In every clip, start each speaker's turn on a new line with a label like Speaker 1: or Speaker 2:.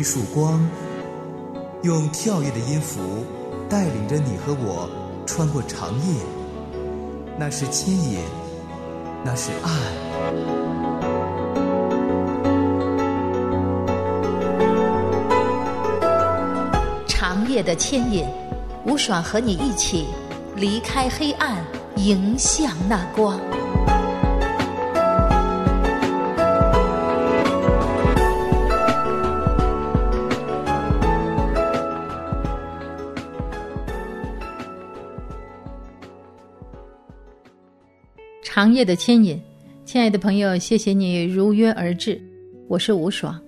Speaker 1: 一束光，用跳跃的音符带领着你和我穿过长夜。那是牵引，那是爱。
Speaker 2: 长夜的牵引，吴爽和你一起离开黑暗，迎向那光。长夜的牵引，亲爱的朋友，谢谢你如约而至，我是吴爽。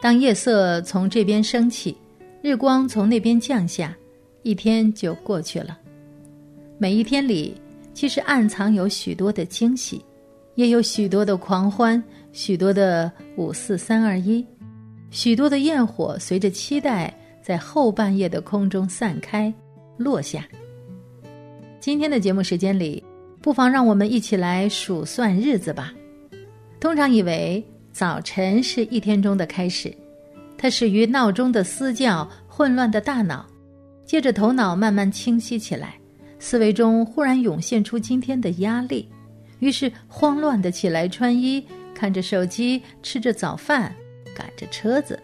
Speaker 2: 当夜色从这边升起，日光从那边降下，一天就过去了。每一天里，其实暗藏有许多的惊喜，也有许多的狂欢，许多的五四三二一，许多的焰火随着期待在后半夜的空中散开落下。今天的节目时间里。不妨让我们一起来数算日子吧。通常以为早晨是一天中的开始，它始于闹钟的嘶叫，混乱的大脑，接着头脑慢慢清晰起来，思维中忽然涌现出今天的压力，于是慌乱的起来穿衣，看着手机，吃着早饭，赶着车子，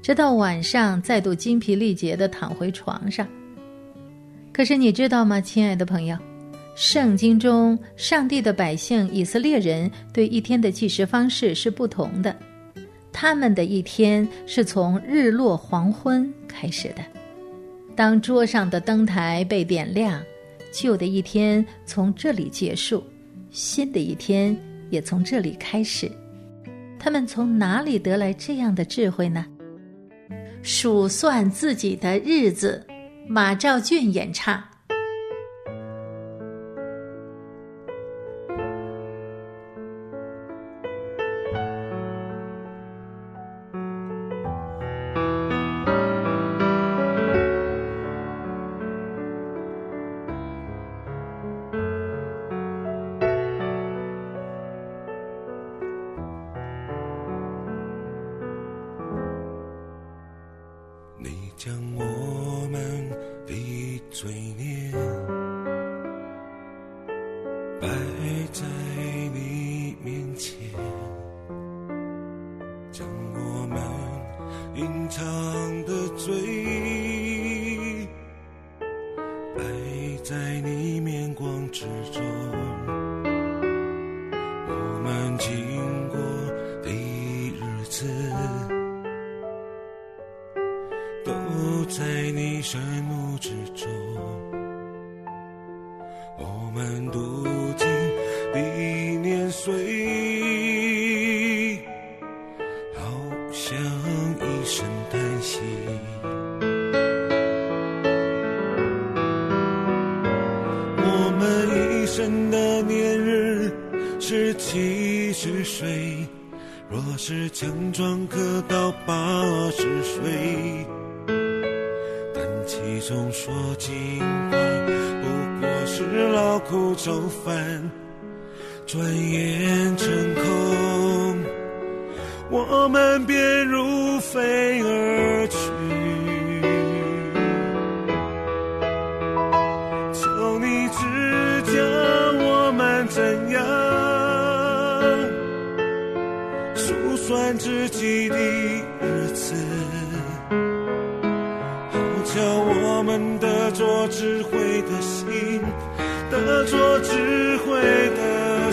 Speaker 2: 直到晚上再度精疲力竭的躺回床上。可是你知道吗，亲爱的朋友？圣经中，上帝的百姓以色列人对一天的计时方式是不同的。他们的一天是从日落黄昏开始的。当桌上的灯台被点亮，旧的一天从这里结束，新的一天也从这里开始。他们从哪里得来这样的智慧呢？数算自己的日子，马兆俊演唱。
Speaker 3: 会在你面前。将我们隐藏总说尽话不过是劳苦愁烦，转眼成空，我们便如飞而去。求你指教我们怎样。算自己的的心，得做智慧的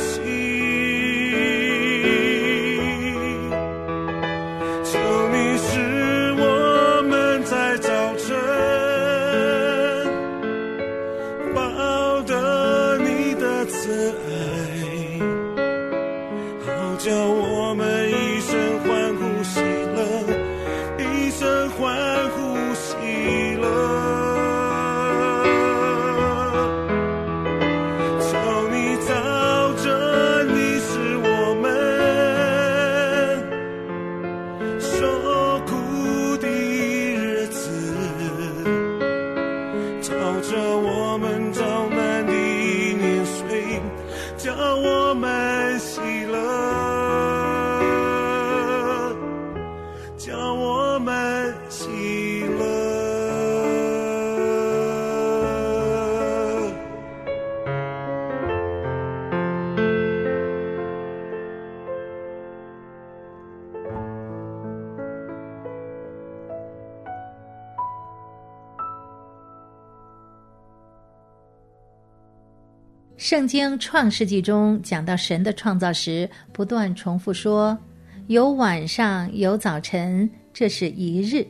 Speaker 2: 圣经创世纪中讲到神的创造时，不断重复说：“有晚上，有早晨，这是一日。”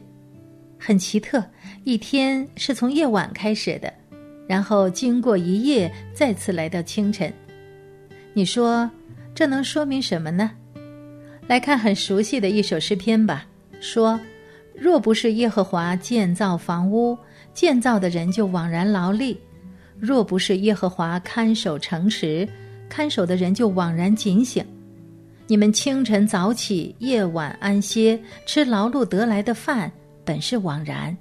Speaker 2: 很奇特，一天是从夜晚开始的，然后经过一夜，再次来到清晨。你说这能说明什么呢？来看很熟悉的一首诗篇吧，说：“若不是耶和华建造房屋，建造的人就枉然劳力；若不是耶和华看守城池，看守的人就枉然警醒。你们清晨早起，夜晚安歇，吃劳碌得来的饭，本是枉然；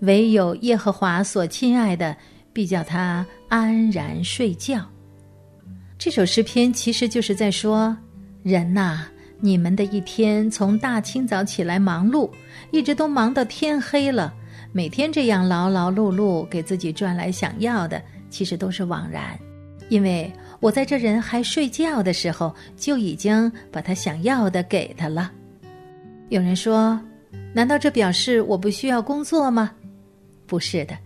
Speaker 2: 唯有耶和华所亲爱的，必叫他安然睡觉。”这首诗篇其实就是在说：人呐。你们的一天从大清早起来忙碌，一直都忙到天黑了。每天这样劳劳碌碌，给自己赚来想要的，其实都是枉然。因为我在这人还睡觉的时候，就已经把他想要的给他了。有人说：“难道这表示我不需要工作吗？”不是的，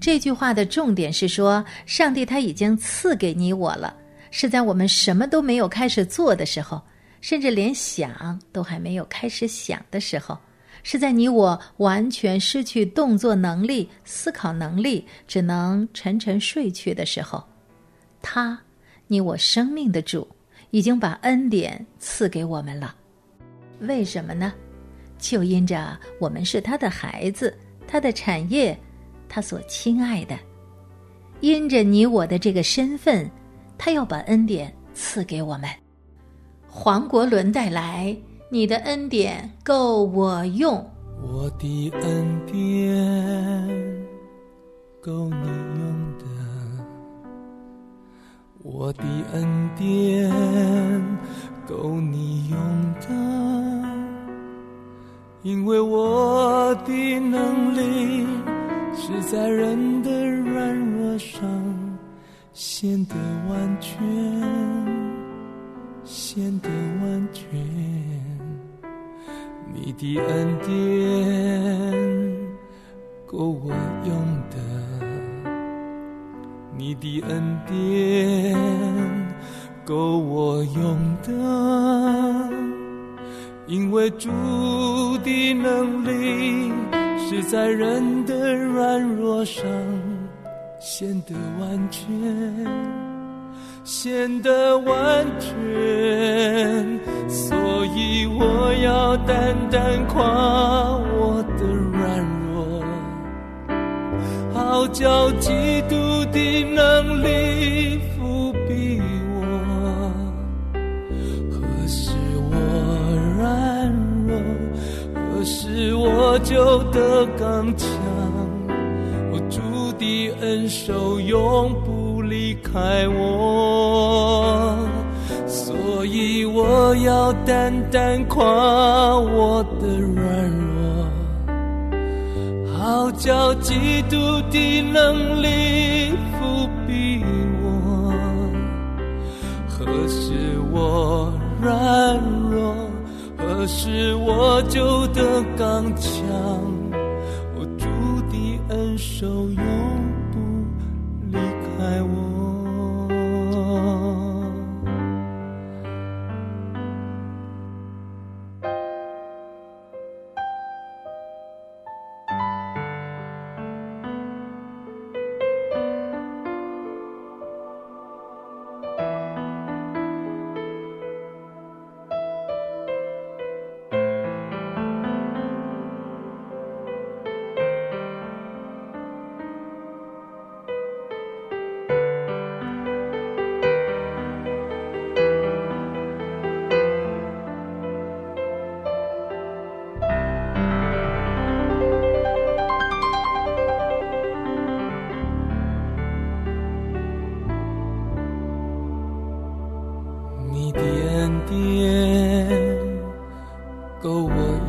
Speaker 2: 这句话的重点是说，上帝他已经赐给你我了，是在我们什么都没有开始做的时候。甚至连想都还没有开始想的时候，是在你我完全失去动作能力、思考能力，只能沉沉睡去的时候，他，你我生命的主，已经把恩典赐给我们了。为什么呢？就因着我们是他的孩子，他的产业，他所亲爱的。因着你我的这个身份，他要把恩典赐给我们。黄国伦带来你的恩典够我用，
Speaker 4: 我的恩典够你用的，我的恩典够你用的，因为我的能力是在人的软弱上显得完全。显得完全，你的恩典够我用的，你的恩典够我用的，因为主的能力是在人的软弱上显得完全。显得完全，以我要单单夸我的软弱，好叫基督的能力伏庇我。何时我软弱，何时我就得刚强。我主的恩手永不。离开我，我要单单夸我的软弱，好叫嫉妒的能力伏庇我。何时我软弱，何时我就得刚强。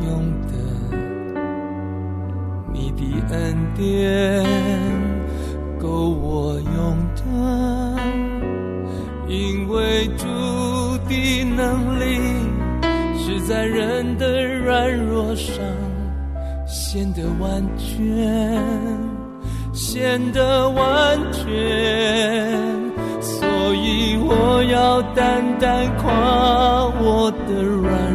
Speaker 4: 用的你的恩典够我用的因为主的能力是在人的软弱上显得完全显得完全所以我要单单夸我的软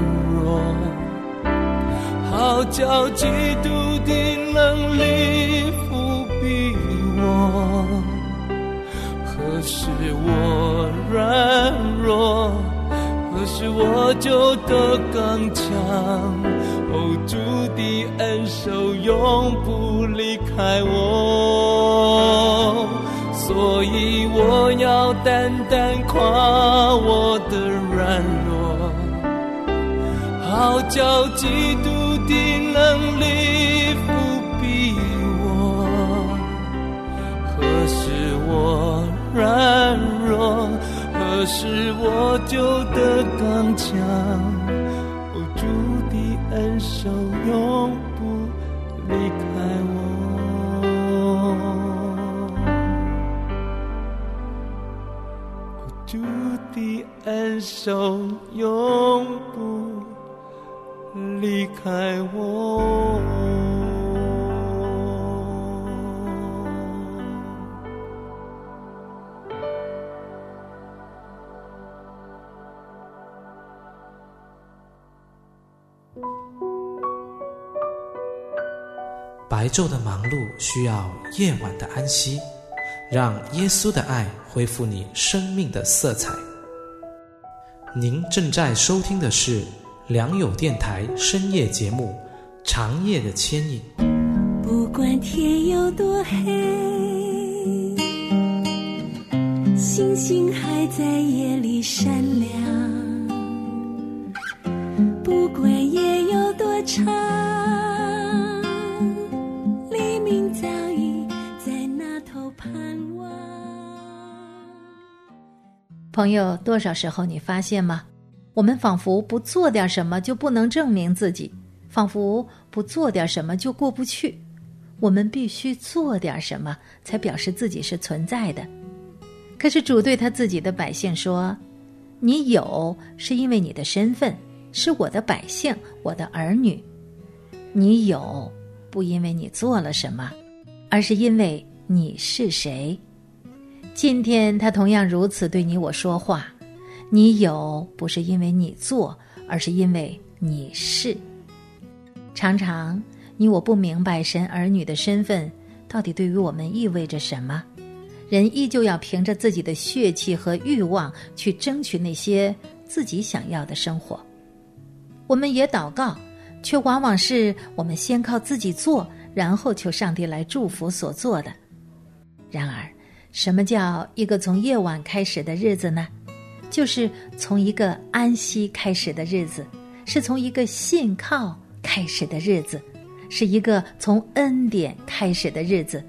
Speaker 4: 叫基督的能力伏庇我。何时我软弱，何时我就得刚强。哦，主的恩手永不离开我。所以我要单单夸我的软弱，好叫基督的能力覆庇我。何时我软弱，何时我就得刚强。哦，主的恩手永不离开我。主的恩手永不离开我。
Speaker 5: 白昼的忙碌需要夜晚的安息，让耶稣的爱恢复你生命的色彩。您正在收听的是良友电台深夜节目《长夜的牵引》。
Speaker 6: 不管天有多黑，星星还在夜里闪亮。不管夜有多长，黎明早已在那头盼望。
Speaker 2: 朋友，多少时候你发现吗？我们仿佛不做点什么就不能证明自己，仿佛不做点什么就过不去。我们必须做点什么，才表示自己是存在的。可是主对他自己的百姓说：“你有，是因为你的身份是我的百姓，我的儿女。你有，不因为你做了什么，而是因为你是谁。”今天他同样如此对你我说话，你有不是因为你做，而是因为你是。常常你我不明白神儿女的身份到底对于我们意味着什么，人依旧要凭着自己的血气和欲望去争取那些自己想要的生活。我们也祷告，却往往是我们先靠自己做，然后求上帝来祝福所做的。然而。什么叫一个从夜晚开始的日子呢？就是从一个安息开始的日子，是从一个信靠开始的日子，是一个从恩典开始的日子，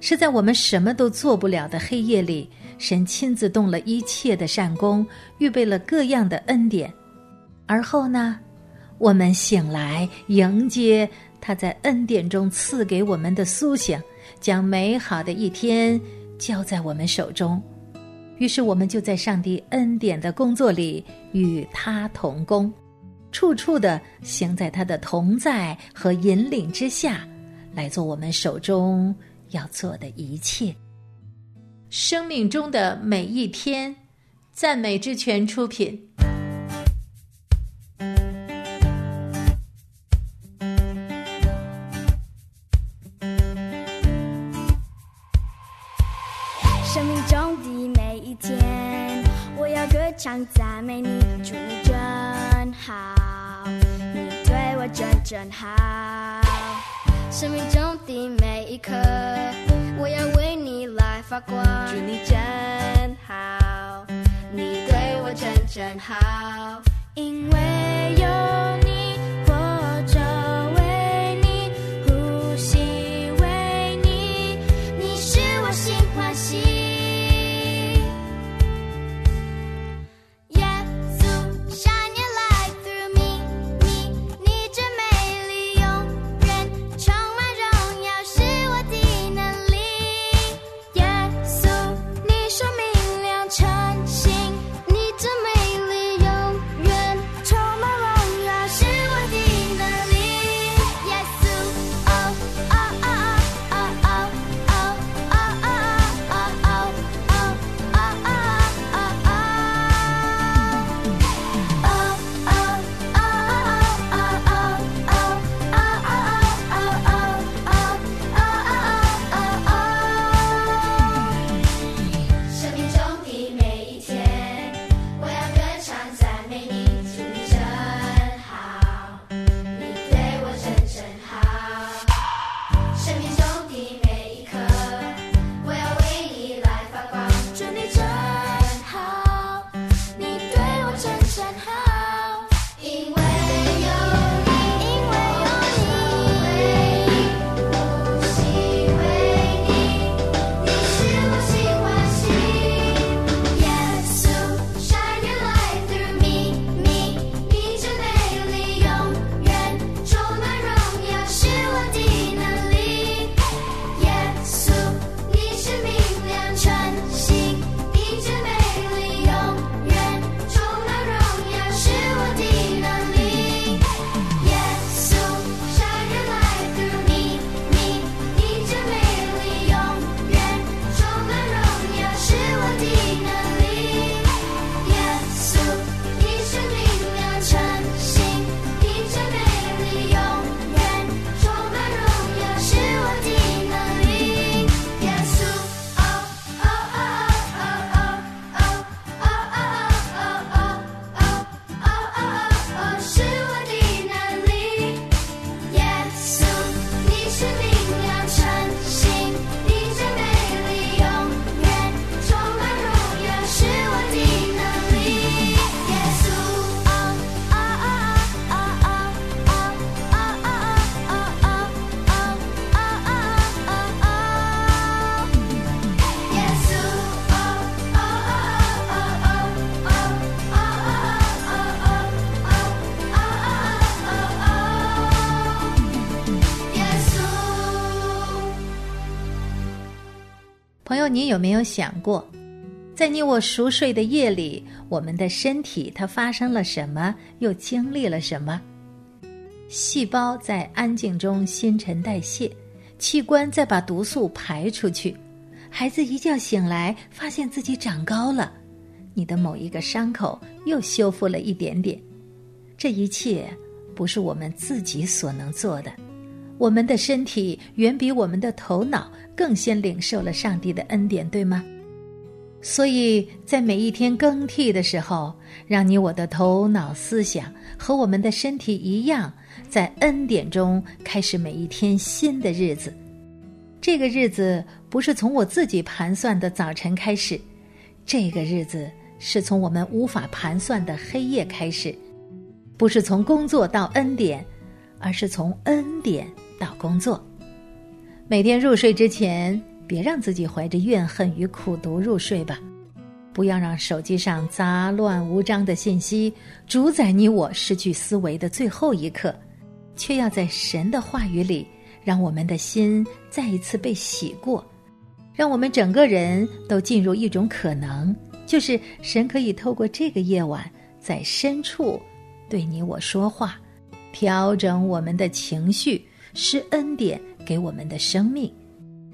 Speaker 2: 是在我们什么都做不了的黑夜里，神亲自动了一切的善功，预备了各样的恩典，而后呢，我们醒来迎接他在恩典中赐给我们的苏醒，将美好的一天。交在我们手中，于是我们就在上帝恩典的工作里与他同工，处处的行在他的同在和引领之下，来做我们手中要做的一切。生命中的每一天，赞美之泉出品。
Speaker 7: 想赞美你，祝你真好，你对我真真好。生命中的每一刻，我要为你来发光，祝你真好，你对我真真好，因为
Speaker 2: 你有没有想过，在你我熟睡的夜里，我们的身体它发生了什么，又经历了什么？细胞在安静中新陈代谢，器官在把毒素排出去。孩子一觉醒来，发现自己长高了，你的某一个伤口又修复了一点点。这一切不是我们自己所能做的，我们的身体远比我们的头脑更先领受了上帝的恩典，对吗？所以在每一天更替的时候，让你我的头脑思想和我们的身体一样，在恩典中开始每一天新的日子。这个日子不是从我自己盘算的早晨开始，这个日子是从我们无法盘算的黑夜开始，不是从工作到恩典，而是从恩典到工作。每天入睡之前，别让自己怀着怨恨与苦毒入睡吧，不要让手机上杂乱无章的信息主宰你我失去思维的最后一刻，却要在神的话语里。让我们的心再一次被洗过，让我们整个人都进入一种可能，就是神可以透过这个夜晚，在深处对你我说话，调整我们的情绪，施恩典给我们的生命，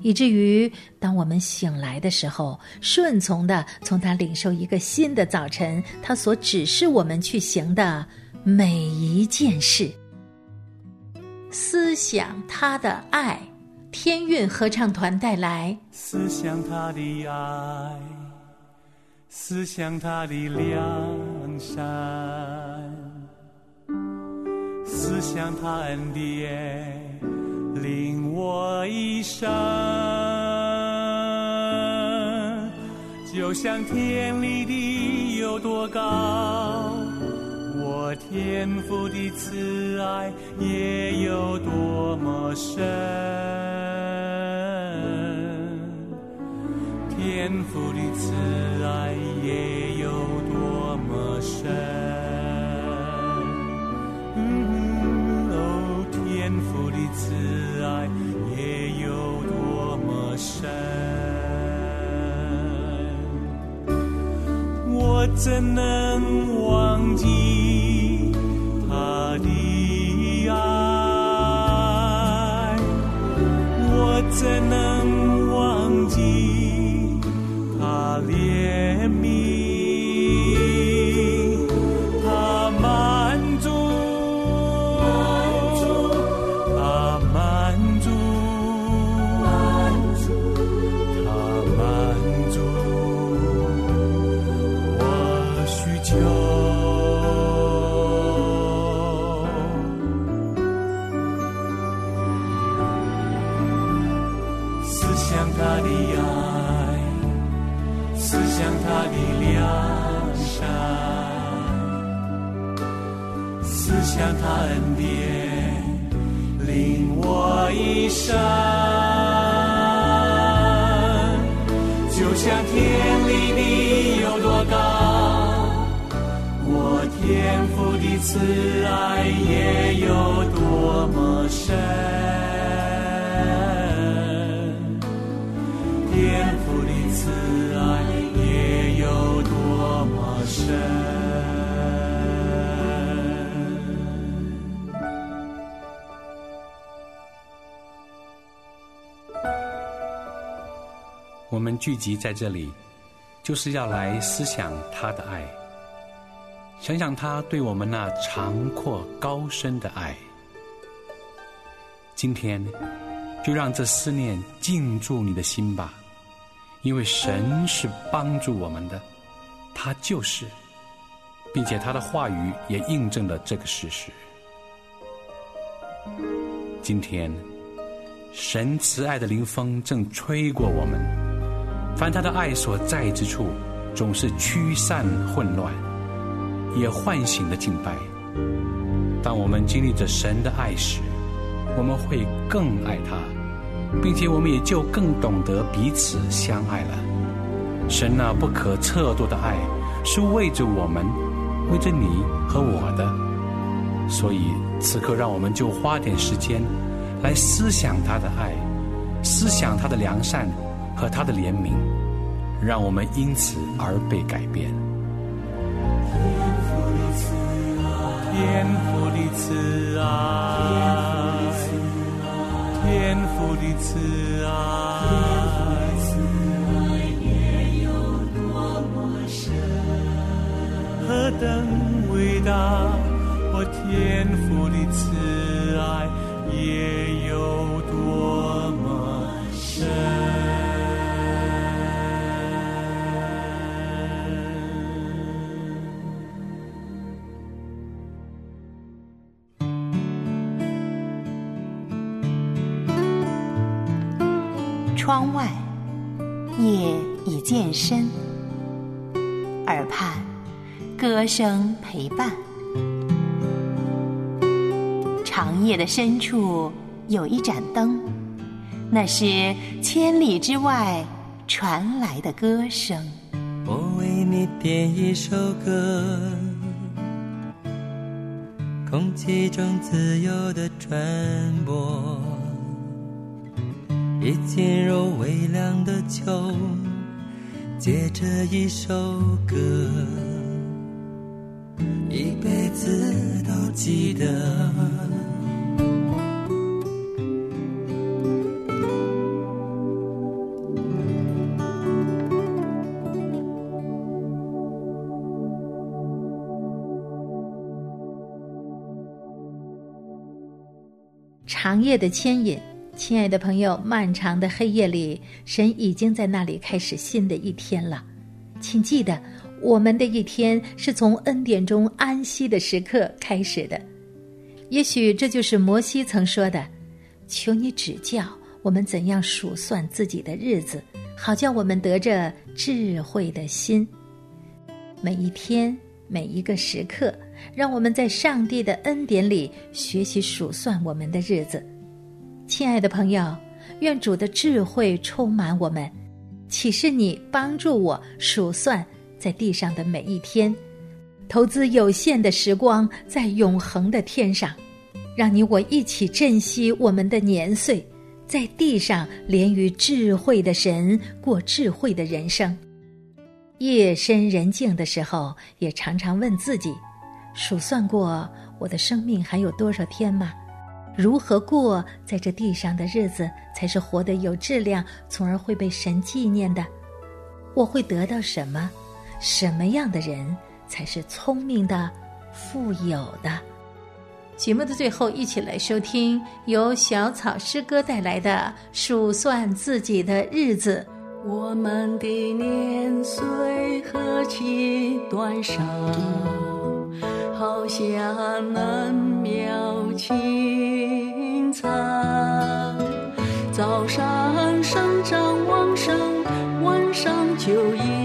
Speaker 2: 以至于当我们醒来的时候，顺从的从他领受一个新的早晨，他所指示我们去行的每一件事。思想他的爱，天韵合唱团带来。
Speaker 8: 思想他的爱，思想他的良善，思想他恩典令我一生，就像天里的有多高。我天父的慈爱也有多么深，天父的慈爱也有多么深。的慈爱也有多么深，我怎能忘记他的爱？我？怎能忘记他怜悯？向他恩典，领我一生。就像天里你有多高，我天父的慈爱也有多么深。
Speaker 9: 聚集在这里，就是要来思想他的爱。想想他对我们那长阔高深的爱，今天就让这思念进驻你的心吧，因为神是帮助我们的，他就是，并且他的话语也印证了这个事实。今天，神慈爱的灵风正吹过我们，凡他的爱所在之处，总是驱散混乱。也唤醒了敬拜。当我们经历着神的爱时，我们会更爱他，并且我们也就更懂得彼此相爱了。神那不可测度的爱是为着我们，为着你和我的。所以此刻，让我们就花点时间来思想他的爱，思想他的良善，和他的怜悯，让我们因此而被改变。
Speaker 4: 天父的慈爱，天父的慈爱，天父的慈爱，天父的慈爱，也有多么深，
Speaker 10: 何等伟大！我天父的慈。歌声陪伴。长夜的深处有一盏灯，那是千里之外传来的歌声。
Speaker 11: 我为你点一首歌，空气中自由的传播。一进入微凉的秋，借着一首歌，子都记得。
Speaker 2: 长夜的牵引，亲爱的朋友，漫长的黑夜里，神已经在那里开始新的一天了。请记得，我们的一天是从恩典中安息的时刻开始的。也许这就是摩西曾说的：“求你指教我们怎样数算自己的日子，好叫我们得着智慧的心。”每一天，每一个时刻，让我们在上帝的恩典里学习数算我们的日子。亲爱的朋友，愿主的智慧充满我们，启示你，帮助我数算在地上的每一天，投资有限的时光在永恒的天上，让你我一起珍惜我们的年岁，在地上连于智慧的神过智慧的人生。夜深人静的时候，也常常问自己：数算过我的生命还有多少天吗？如何过在这地上的日子才是活得有质量，从而会被神纪念的？我会得到什么？什么样的人才是聪明的、富有的？节目的最后，一起来收听由小草诗歌带来的《数算自己的日子》。
Speaker 6: 我们的年岁何其短少，好像嫩苗青草。早上生长旺盛，晚上就已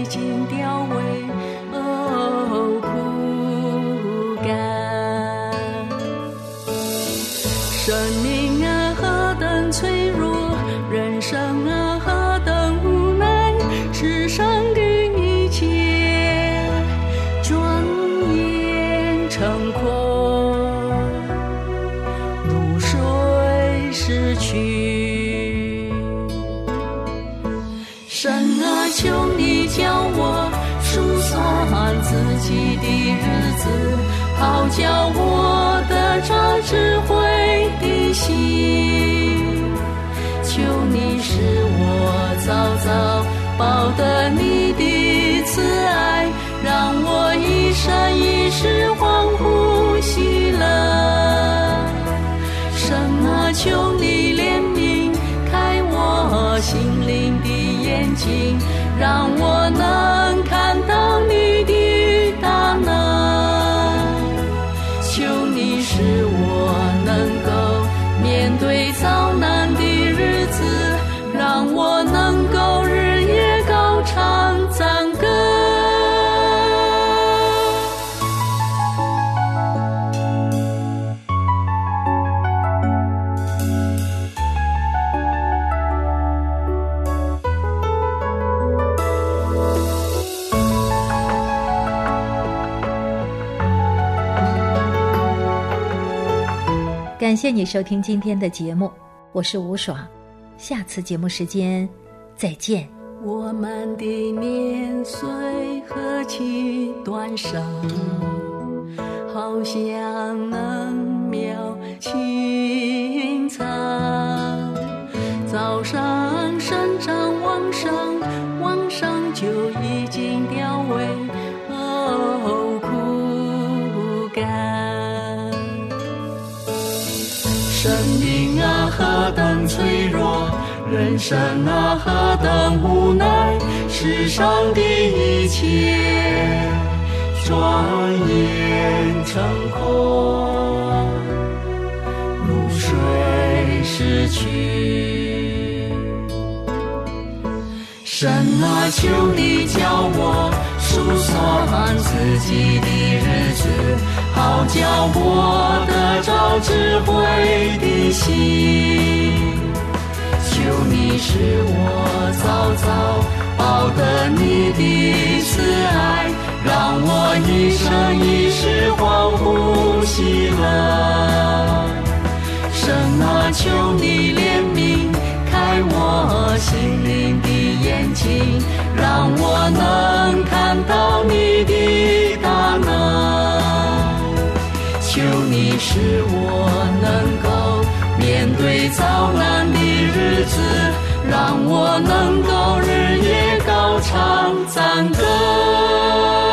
Speaker 6: 让我能看
Speaker 2: 感谢你收听今天的节目，我是吴爽。下次节目时间再见。
Speaker 6: 我们的年岁何其短少，好像嫩苗青草，早上生长旺盛，晚上就人生啊，何等无奈！世上的一切转眼成空，如水逝去。神啊，求你教我数算自己的日子，好叫我得着智慧的心。求你使我早早报得你的慈爱，让我一生一世欢呼喜乐。神啊，求你怜悯，开我心灵的眼睛，让我能看到你的大能。求你使我能够。面对遭难的日子，让我能够日夜高唱赞歌。